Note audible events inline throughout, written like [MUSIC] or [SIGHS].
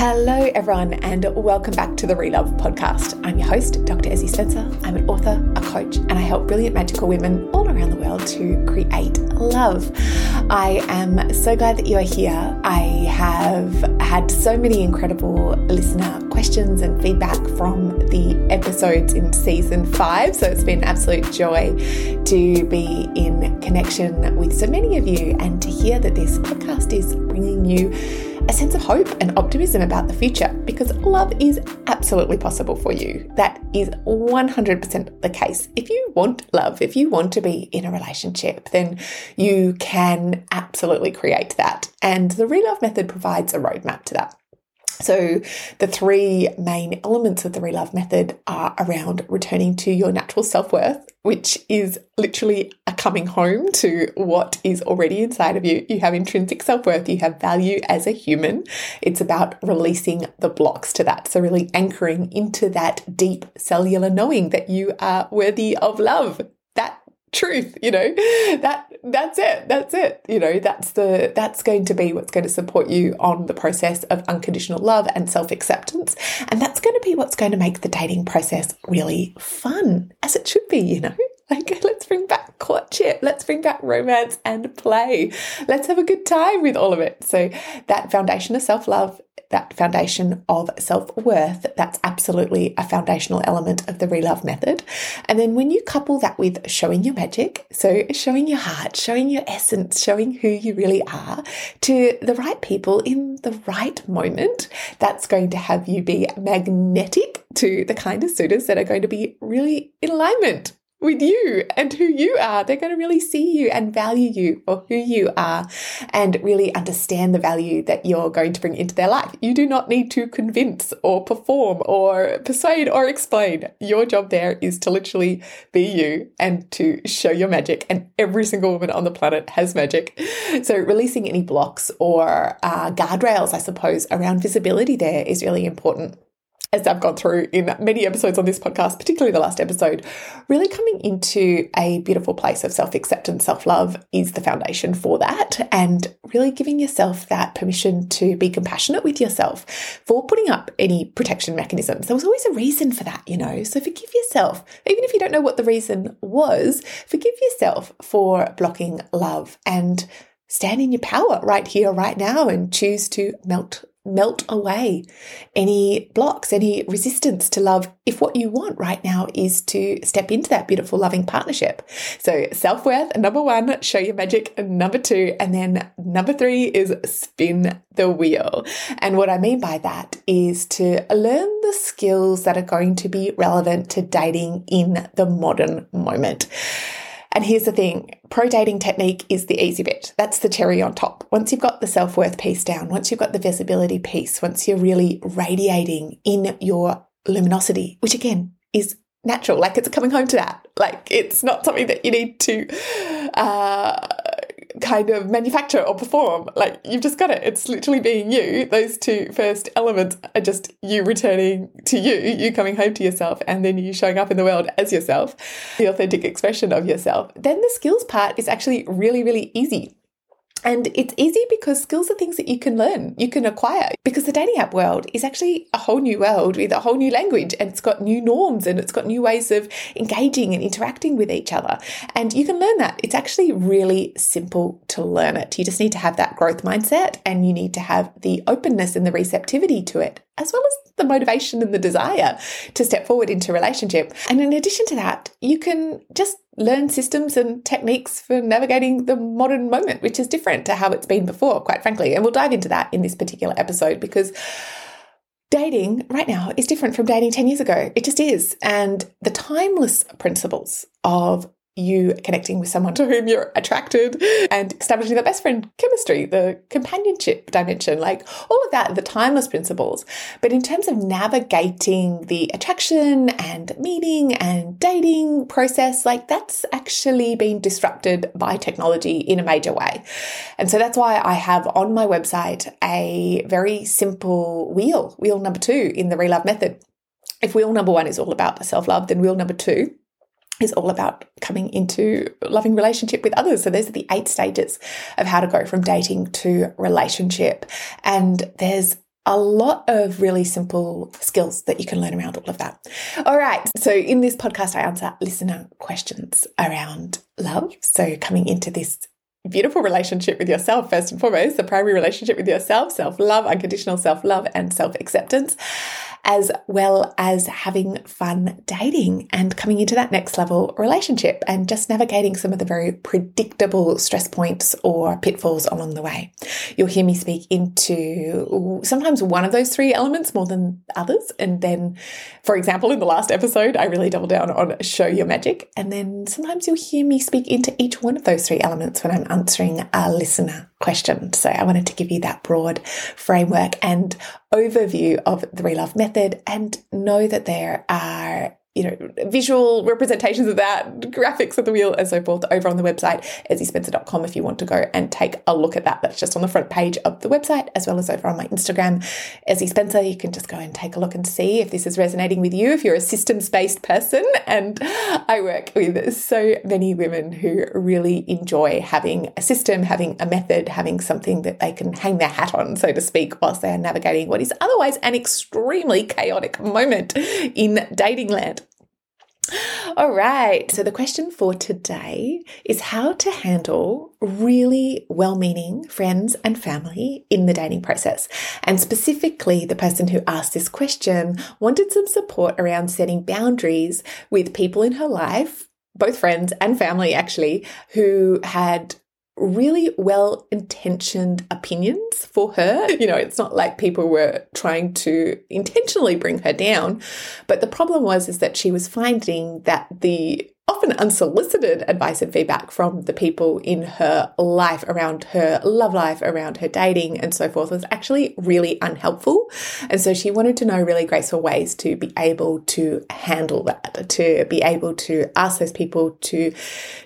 Hello, everyone, and welcome back to the Relove podcast. I'm your host, Dr. Ezzie Spencer. I'm an author, a coach, and I help brilliant magical women all around the world to create love. I am so glad that you are here. I have had so many incredible listener questions and feedback from the episodes in season five, so it's been an absolute joy to be in connection with so many of you and to hear that this podcast is bringing you a sense of hope and optimism about the future because love is absolutely possible for you. That is 100% the case. If you want love, if you want to be in a relationship, then you can absolutely create that. And the Relove method provides a roadmap to that. So, the three main elements of the Relove method are around returning to your natural self worth, which is literally a coming home to what is already inside of you. You have intrinsic self worth, you have value as a human. It's about releasing the blocks to that. So, really anchoring into that deep cellular knowing that you are worthy of love. Truth you know? That that's it that's it you know? That's the that's going to be what's going to support you on the process of unconditional love and self-acceptance. And that's going to be what's going to make the dating process really fun as it should be you know like, let's bring back courtship. Let's bring back romance and play. Let's have a good time with all of it. So, that foundation of self love, that foundation of self worth, that's absolutely a foundational element of the Relove method. And then, when you couple that with showing your magic, so showing your heart, showing your essence, showing who you really are to the right people in the right moment, that's going to have you be magnetic to the kind of suitors that are going to be really in alignment with you and who you are. They're going to really see you and value you for who you are and really understand the value that you're going to bring into their life. You do not need to convince or perform or persuade or explain. Your job there is to literally be you and to show your magic. And every single woman on the planet has magic. So releasing any blocks or uh, guardrails, I suppose, around visibility there is really important as I've gone through in many episodes on this podcast, particularly the last episode, really coming into a beautiful place of self acceptance, self love is the foundation for that. And really giving yourself that permission to be compassionate with yourself for putting up any protection mechanisms. There was always a reason for that, you know. So forgive yourself, even if you don't know what the reason was, forgive yourself for blocking love and stand in your power right here, right now, and choose to melt melt away any blocks, any resistance to love if what you want right now is to step into that beautiful, loving partnership. So, self worth, number one, show your magic, number two, and then number three is spin the wheel. And what I mean by that is to learn the skills that are going to be relevant to dating in the modern moment. And here's the thing pro dating technique is the easy bit. That's the cherry on top. Once you've got the self worth piece down, once you've got the visibility piece, once you're really radiating in your luminosity, which again is natural, like it's coming home to that. Like it's not something that you need to uh, kind of manufacture or perform. Like you've just got it. It's literally being you. Those two first elements are just you returning to you, you coming home to yourself, and then you showing up in the world as yourself, the authentic expression of yourself. Then the skills part is actually really, really easy. And it's easy because skills are things that you can learn, you can acquire. Because the dating app world is actually a whole new world with a whole new language and it's got new norms and it's got new ways of engaging and interacting with each other. And you can learn that. It's actually really simple to learn it. You just need to have that growth mindset and you need to have the openness and the receptivity to it, as well as the motivation and the desire to step forward into relationship. And in addition to that, you can just learn systems and techniques for navigating the modern moment, which is different to how it's been before, quite frankly. And we'll dive into that in this particular episode because dating right now is different from dating 10 years ago. It just is. And the timeless principles of you connecting with someone to whom you're attracted and establishing the best friend chemistry, the companionship dimension, like all of that, the timeless principles. But in terms of navigating the attraction and meeting and dating process, like that's actually been disrupted by technology in a major way. And so that's why I have on my website a very simple wheel, wheel number two in the Relove method. If wheel number one is all about self love, then wheel number two is all about coming into loving relationship with others. So those are the eight stages of how to go from dating to relationship. And there's a lot of really simple skills that you can learn around all of that. All right. So, in this podcast, I answer listener questions around love. So, coming into this beautiful relationship with yourself, first and foremost, the primary relationship with yourself, self love, unconditional self love, and self acceptance as well as having fun dating and coming into that next level relationship and just navigating some of the very predictable stress points or pitfalls along the way. You'll hear me speak into sometimes one of those three elements more than others. And then, for example, in the last episode, I really double down on show your magic. And then sometimes you'll hear me speak into each one of those three elements when I'm answering a listener question. So I wanted to give you that broad framework and overview of the Relove method and know that there are you know, visual representations of that, graphics of the wheel and so forth over on the website, ezziespencer.com if you want to go and take a look at that. That's just on the front page of the website, as well as over on my Instagram, Ezzie Spencer. You can just go and take a look and see if this is resonating with you, if you're a systems-based person. And I work with so many women who really enjoy having a system, having a method, having something that they can hang their hat on, so to speak, whilst they are navigating what is otherwise an extremely chaotic moment in dating land. All right. So, the question for today is how to handle really well meaning friends and family in the dating process. And specifically, the person who asked this question wanted some support around setting boundaries with people in her life, both friends and family actually, who had really well intentioned opinions for her. [LAUGHS] You know, it's not like people were trying to intentionally bring her down, but the problem was is that she was finding that the often unsolicited advice and feedback from the people in her life around her love life, around her dating, and so forth was actually really unhelpful. And so she wanted to know really graceful ways to be able to handle that, to be able to ask those people to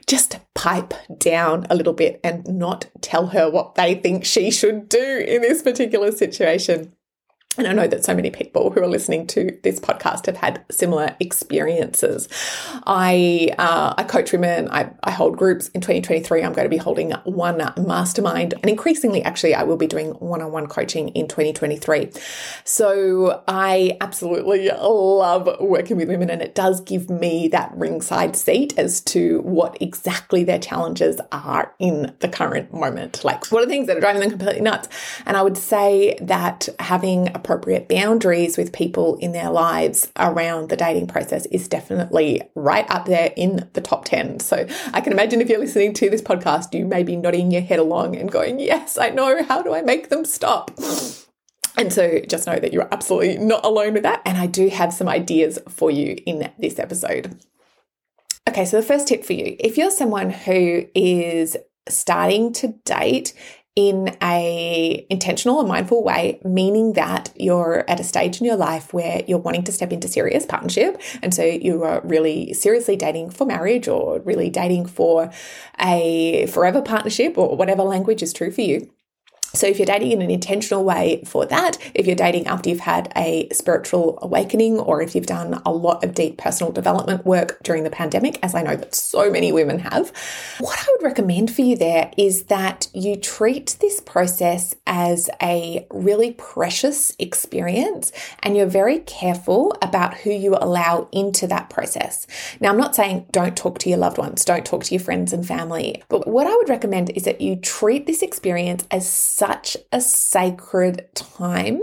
just pipe down a little bit and not tell her what they think she should do in this particular situation. And I know that so many people who are listening to this podcast have had similar experiences. I uh, I coach women. I, I hold groups. In 2023, I'm going to be holding one mastermind, and increasingly, actually, I will be doing one-on-one coaching in 2023. So I absolutely love working with women, and it does give me that ringside seat as to what exactly their challenges are in the current moment. Like, what are the things that are driving them completely nuts? And I would say that having a appropriate boundaries with people in their lives around the dating process is definitely right up there in the top 10. So I can imagine if you're listening to this podcast, you may be nodding your head along and going, Yes, I know. How do I make them stop? [SIGHS] And so just know that you're absolutely not alone with that. And I do have some ideas for you in this episode. Okay, so the first tip for you if you're someone who is starting to date in a intentional and mindful way meaning that you're at a stage in your life where you're wanting to step into serious partnership. And so you are really seriously dating for marriage or really dating for a forever partnership or whatever language is true for you so, if you're dating in an intentional way for that, if you're dating after you've had a spiritual awakening, or if you've done a lot of deep personal development work during the pandemic, as I know that so many women have, what I would recommend for you there is that you treat this process as a really precious experience and you're very careful about who you allow into that process. Now, I'm not saying don't talk to your loved ones, don't talk to your friends and family, but what I would recommend is that you treat this experience as such a sacred time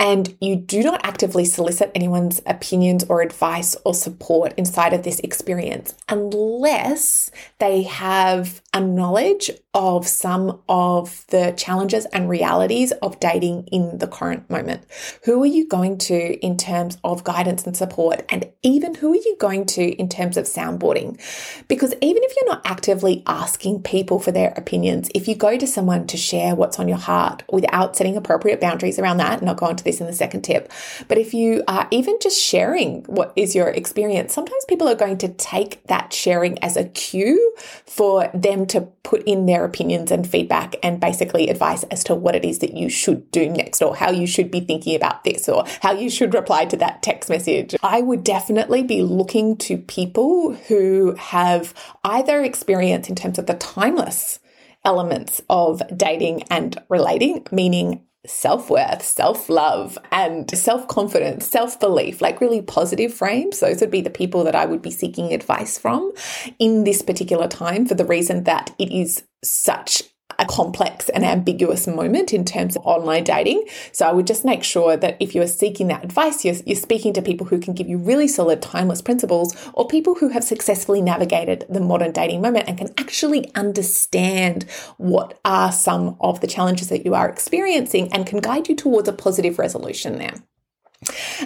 and you do not actively solicit anyone's opinions or advice or support inside of this experience unless they have a knowledge of some of the challenges and realities of dating in the current moment. Who are you going to in terms of guidance and support? And even who are you going to in terms of soundboarding? Because even if you're not actively asking people for their opinions, if you go to someone to share what's on your heart without setting appropriate boundaries around that, I'll go into this in the second tip. But if you are even just sharing what is your experience, sometimes people are going to take that sharing as a cue for them to put in their opinions and feedback and basically advice as to what it is that you should do next or how you should be thinking about this or how you should reply to that text message. I would definitely be looking to people who have either experience in terms of the timeless elements of dating and relating, meaning self worth, self love, and self confidence, self belief, like really positive frames. Those would be the people that I would be seeking advice from in this particular time for the reason that it is such a complex and ambiguous moment in terms of online dating. So I would just make sure that if you are seeking that advice, you're, you're speaking to people who can give you really solid, timeless principles or people who have successfully navigated the modern dating moment and can actually understand what are some of the challenges that you are experiencing and can guide you towards a positive resolution there.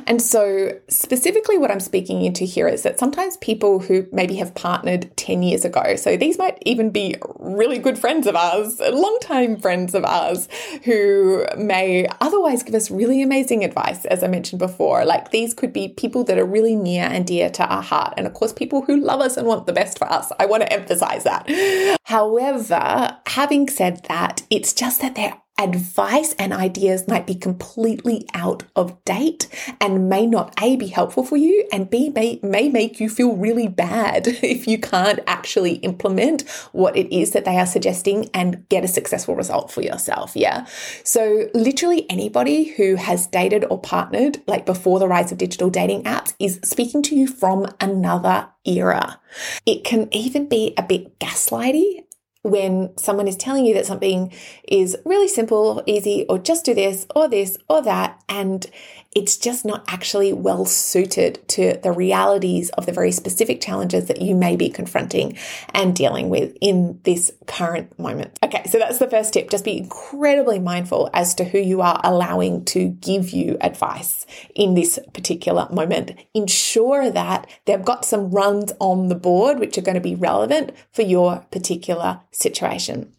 And so, specifically, what I'm speaking into here is that sometimes people who maybe have partnered 10 years ago, so these might even be really good friends of ours, long-time friends of ours, who may otherwise give us really amazing advice, as I mentioned before. Like these could be people that are really near and dear to our heart. And of course, people who love us and want the best for us. I want to emphasize that. However, having said that, it's just that there advice and ideas might be completely out of date and may not A, be helpful for you, and B, may, may make you feel really bad [LAUGHS] if you can't actually implement what it is that they are suggesting and get a successful result for yourself. Yeah. So, literally anybody who has dated or partnered, like before the rise of digital dating apps, is speaking to you from another era. It can even be a bit gaslighty when someone is telling you that something is really simple, easy, or just do this or this or that, and it's just not actually well suited to the realities of the very specific challenges that you may be confronting and dealing with in this current moment. Okay, so that's the first tip. Just be incredibly mindful as to who you are allowing to give you advice in this particular moment. Ensure that they've got some runs on the board which are going to be relevant for your particular situation.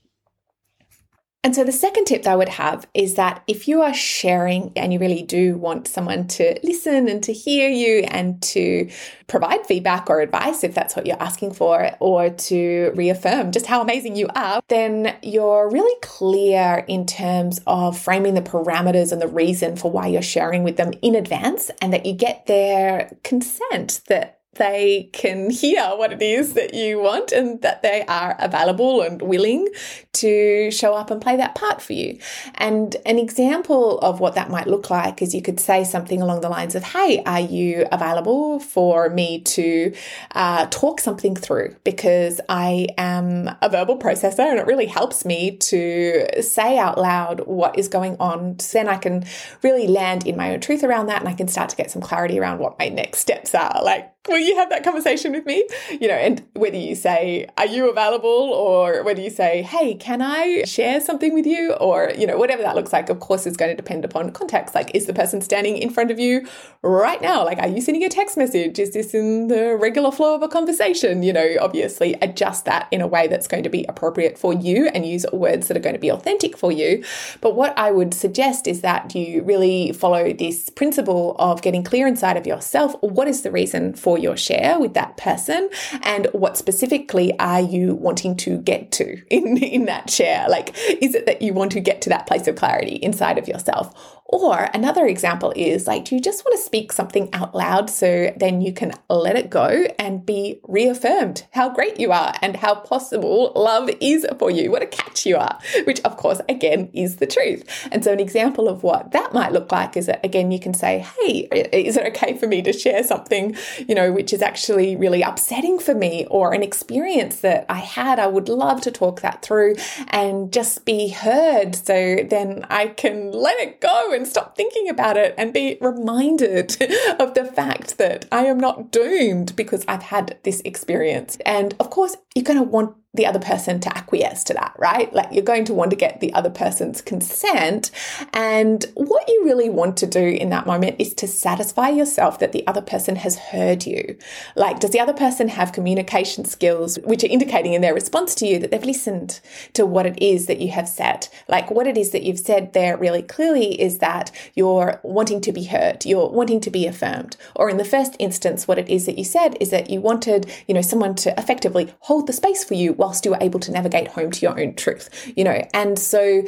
And so the second tip that I would have is that if you are sharing and you really do want someone to listen and to hear you and to provide feedback or advice, if that's what you're asking for, or to reaffirm just how amazing you are, then you're really clear in terms of framing the parameters and the reason for why you're sharing with them in advance and that you get their consent that they can hear what it is that you want and that they are available and willing to show up and play that part for you. And an example of what that might look like is you could say something along the lines of, Hey, are you available for me to uh, talk something through? Because I am a verbal processor and it really helps me to say out loud what is going on. So then I can really land in my own truth around that and I can start to get some clarity around what my next steps are. Like, will you have that conversation with me? You know, and whether you say, are you available? Or whether you say, hey, can I share something with you? Or, you know, whatever that looks like, of course, is going to depend upon context. Like, is the person standing in front of you right now? Like, are you sending a text message? Is this in the regular flow of a conversation? You know, obviously adjust that in a way that's going to be appropriate for you and use words that are going to be authentic for you. But what I would suggest is that you really follow this principle of getting clear inside of yourself. What is the reason for your share with that person? And what specifically are you wanting to get to in, in that share? Like, is it that you want to get to that place of clarity inside of yourself? Or another example is like, do you just want to speak something out loud so then you can let it go and be reaffirmed how great you are and how possible love is for you? What a catch you are, which of course, again, is the truth. And so, an example of what that might look like is that, again, you can say, Hey, is it okay for me to share something, you know, which is actually really upsetting for me or an experience that I had? I would love to talk that through and just be heard so then I can let it go and stop thinking about it and be reminded [LAUGHS] of the fact that I am not doomed because I've had this experience. And of course, you're going to want the other person to acquiesce to that, right? Like you're going to want to get the other person's consent. And what you really want to do in that moment is to satisfy yourself that the other person has heard you. Like, does the other person have communication skills which are indicating in their response to you that they've listened to what it is that you have said? Like, what it is that you've said there really clearly is that you're wanting to be heard, you're wanting to be affirmed. Or in the first instance, what it is that you said is that you wanted, you know, someone to effectively hold the space for you whilst you were able to navigate home to your own truth, you know. And so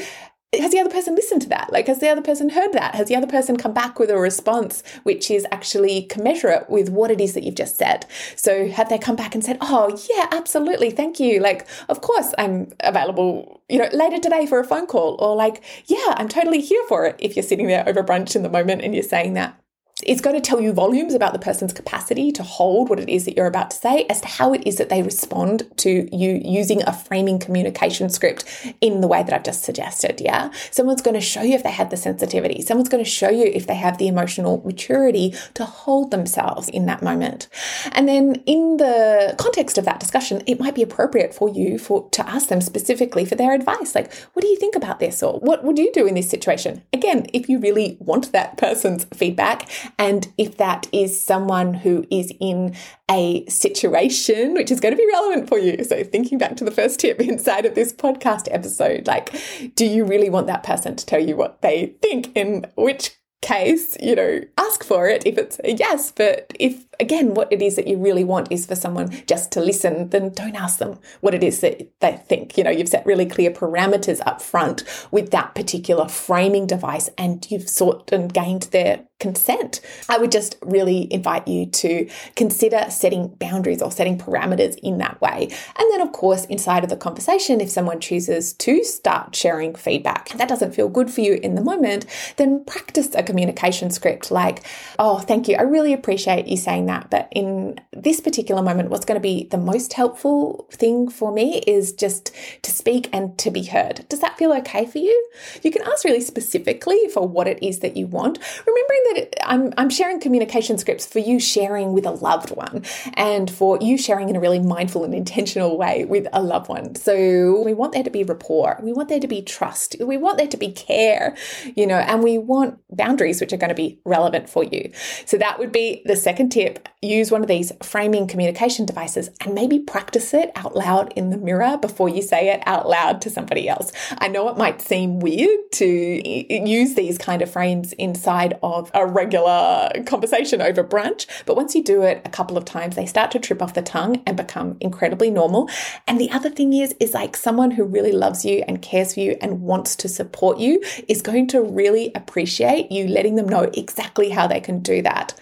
has the other person listened to that? Like, has the other person heard that? Has the other person come back with a response which is actually commensurate with what it is that you've just said? So, have they come back and said, Oh, yeah, absolutely, thank you. Like, of course, I'm available, you know, later today for a phone call. Or, like, yeah, I'm totally here for it if you're sitting there over brunch in the moment and you're saying that it's going to tell you volumes about the person's capacity to hold what it is that you're about to say as to how it is that they respond to you using a framing communication script in the way that I've just suggested. Yeah. Someone's going to show you if they have the sensitivity. Someone's going to show you if they have the emotional maturity to hold themselves in that moment. And then in the context of that discussion, it might be appropriate for you for to ask them specifically for their advice. Like, what do you think about this? Or what would you do in this situation? Again, if you really want that person's feedback and if that is someone who is in a situation which is going to be relevant for you. So, thinking back to the first tip [LAUGHS] inside of this podcast episode, like, do you really want that person to tell you what they think in which case, you know, ask for it if it's a yes. But if, again, what it is that you really want is for someone just to listen, then don't ask them what it is that they think. You know, you've set really clear parameters up front with that particular framing device and you've sought and gained their consent. I would just really invite you to consider setting boundaries or setting parameters in that way. And then, of course, inside of the conversation, if someone chooses to start sharing feedback that doesn't feel good for you in the moment, then practice a communication script like, oh, thank you. I really appreciate you saying that. But in this particular moment, what's going to be the most helpful thing for me is just to speak and to be heard. Does that feel okay for you? You can ask really specifically for what it is that you want, remembering that I'm, I'm sharing communication scripts for you sharing with a loved one and for you sharing in a really mindful and intentional way with a loved one. So we want there to be rapport. We want there to be trust. We want there to be care, you know, and we want boundaries which are going to be relevant for you. So that would be the second tip. Use one of these framing communication devices and maybe practice it out loud in the mirror before you say it out loud to somebody else. I know it might seem weird to use these kind of frames inside of a regular conversation over brunch, but once you do it a couple of times, they start to trip off the tongue and become incredibly normal. And the other thing is, is like someone who really loves you and cares for you and wants to support you is going to really appreciate you letting them know exactly how they can do that.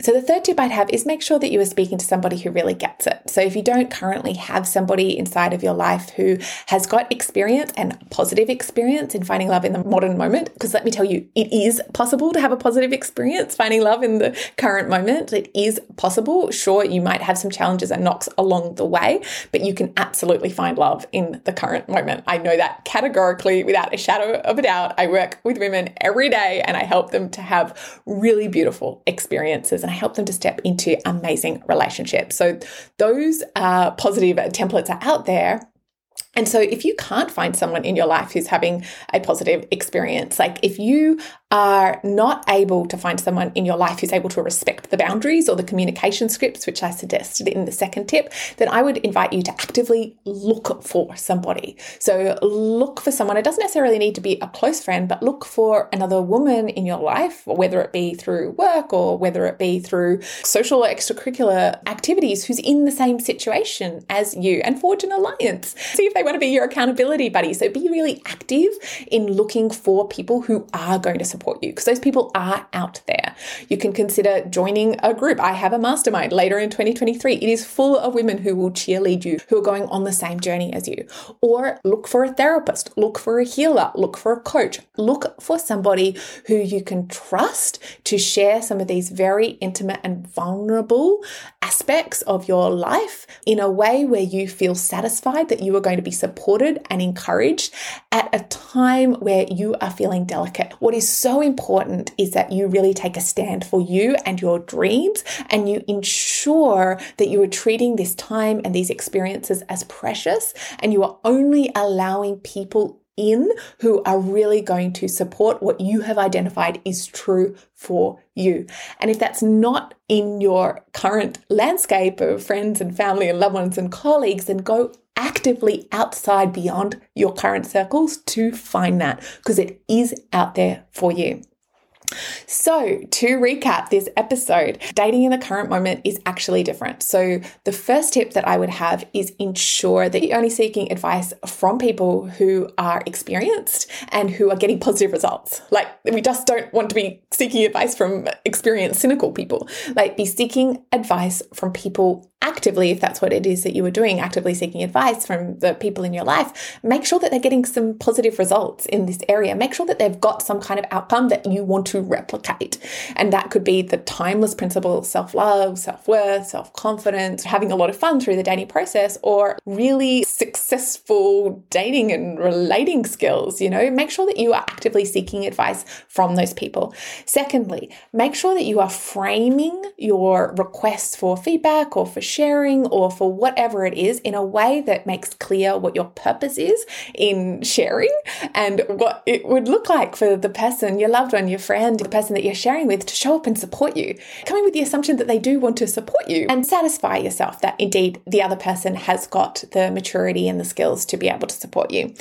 So, the third tip I'd have is make sure that you are speaking to somebody who really gets it. So, if you don't currently have somebody inside of your life who has got experience and positive experience in finding love in the modern moment, because let me tell you, it is possible to have a positive experience finding love in the current moment. It is possible. Sure, you might have some challenges and knocks along the way, but you can absolutely find love in the current moment. I know that categorically without a shadow of a doubt. I work with women every day and I help them to have really beautiful experiences. And I help them to step into amazing relationships. So those uh, positive templates are out there. And so, if you can't find someone in your life who's having a positive experience, like if you are not able to find someone in your life who's able to respect the boundaries or the communication scripts, which I suggested in the second tip, then I would invite you to actively look for somebody. So look for someone. It doesn't necessarily need to be a close friend, but look for another woman in your life, whether it be through work or whether it be through social or extracurricular activities, who's in the same situation as you and forge an alliance. See if they want to be your accountability buddy. So be really active in looking for people who are going to support support you because those people are out there. You can consider joining a group. I have a mastermind later in 2023. It is full of women who will cheerlead you, who are going on the same journey as you. Or look for a therapist, look for a healer, look for a coach, look for somebody who you can trust to share some of these very intimate and vulnerable aspects of your life in a way where you feel satisfied that you are going to be supported and encouraged at a time where you are feeling delicate. What is so important is that you really take a stand for you and your dreams and you ensure that you are treating this time and these experiences as precious and you are only allowing people in who are really going to support what you have identified is true for you. And if that's not in your current landscape of friends and family and loved ones and colleagues, then go actively outside beyond your current circles to find that because it is out there for you. So, to recap this episode, dating in the current moment is actually different. So, the first tip that I would have is ensure that you're only seeking advice from people who are experienced and who are getting positive results. Like, we just don't want to be seeking advice from experienced, cynical people. Like, be seeking advice from people actively, if that's what it is that you are doing, actively seeking advice from the people in your life, make sure that they're getting some positive results in this area. Make sure that they've got some kind of outcome that you want to replicate. And that could be the timeless principle of self love, self worth, self confidence, having a lot of fun through the dating process, or really successful dating and relating skills. You know, make sure that you are actively seeking advice from those people. Secondly, make sure that you are framing your requests for feedback or for sharing or for whatever it is in a way that makes clear what your purpose is in sharing and what it would look like for the person, your loved one, your friend, the person that you're sharing with to show up and support you. Coming with the assumption that they do want to support you and satisfy yourself that indeed the other person has got the maturity and the skills to be able to support you.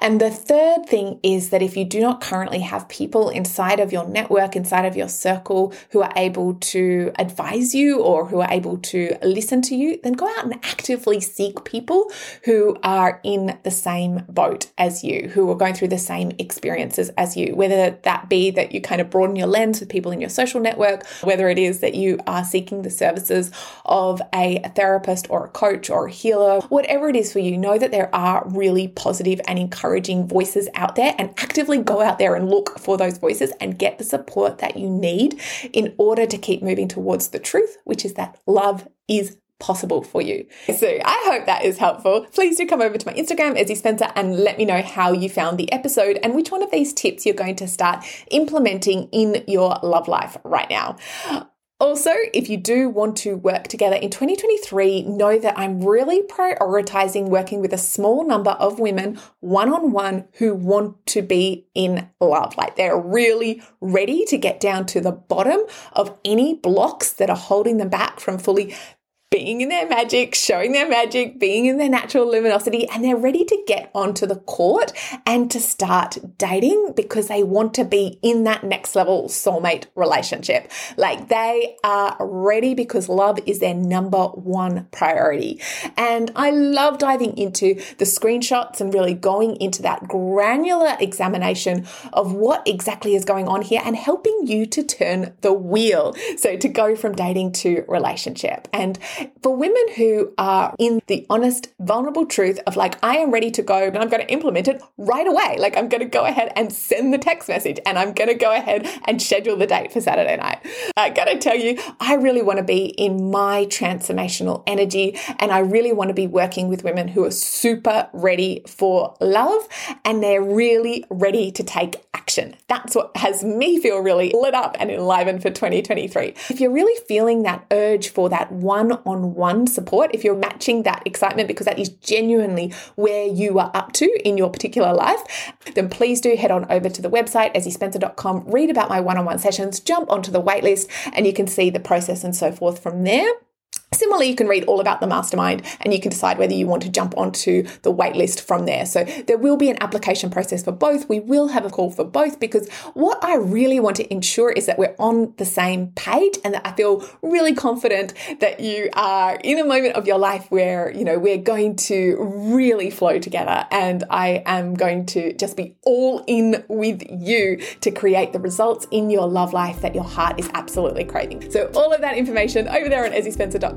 And the third thing is that if you do not currently have people inside of your network, inside of your circle who are able to advise you or who are able to listen listen to you, then go out and actively seek people who are in the same boat as you, who are going through the same experiences as you, whether that be that you kind of broaden your lens with people in your social network, whether it is that you are seeking the services of a therapist or a coach or a healer, whatever it is for you, know that there are really positive and encouraging voices out there and actively go out there and look for those voices and get the support that you need in order to keep moving towards the truth, which is that love is possible for you. So I hope that is helpful. Please do come over to my Instagram, Ezzie Spencer, and let me know how you found the episode and which one of these tips you're going to start implementing in your love life right now. Also, if you do want to work together in 2023, know that I'm really prioritizing working with a small number of women one on one who want to be in love. Like they're really ready to get down to the bottom of any blocks that are holding them back from fully being in their magic, showing their magic, being in their natural luminosity, and they're ready to get onto the court and to start dating because they want to be in that next level soulmate relationship. Like they are ready because love is their number one priority. And I love diving into the screenshots and really going into that granular examination of what exactly is going on here and helping you to turn the wheel. So to go from dating to relationship. And for women who are in the honest, vulnerable truth of like, I am ready to go and I'm going to implement it right away. Like, I'm going to go ahead and send the text message and I'm going to go ahead and schedule the date for Saturday night. I got to tell you, I really want to be in my transformational energy and I really want to be working with women who are super ready for love and they're really ready to take action. That's what has me feel really lit up and enlivened for 2023. If you're really feeling that urge for that one on one support, if you're matching that excitement because that is genuinely where you are up to in your particular life, then please do head on over to the website, ezziespencer.com, read about my one on one sessions, jump onto the waitlist, and you can see the process and so forth from there. Similarly, you can read all about the mastermind and you can decide whether you want to jump onto the waitlist from there. So there will be an application process for both. We will have a call for both because what I really want to ensure is that we're on the same page and that I feel really confident that you are in a moment of your life where, you know, we're going to really flow together and I am going to just be all in with you to create the results in your love life that your heart is absolutely craving. So all of that information over there on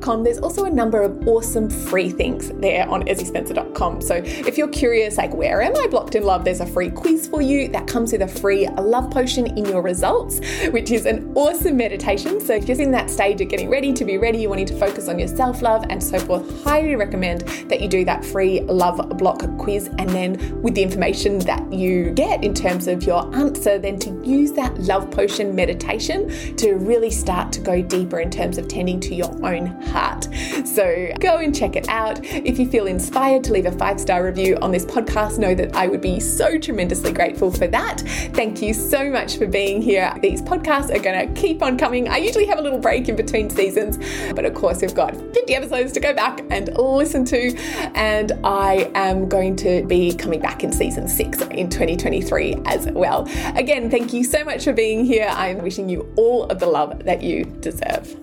there's also a number of awesome free things there on ezziespencer.com. So if you're curious, like, where am I blocked in love? There's a free quiz for you that comes with a free love potion in your results, which is an awesome meditation. So if you're in that stage of getting ready to be ready, you're wanting to focus on your self love and so forth, highly recommend that you do that free love block quiz. And then with the information that you get in terms of your answer, then to use that love potion meditation to really start to go deeper in terms of tending to your own heart. So go and check it out. If you feel inspired to leave a five star review on this podcast, know that I would be so tremendously grateful for that. Thank you so much for being here. These podcasts are going to keep on coming. I usually have a little break in between seasons, but of course, we've got 50 episodes to go back and listen to. And I am going to be coming back in season six in 2023 as well. Again, thank you so much for being here. I'm wishing you all of the love that you deserve.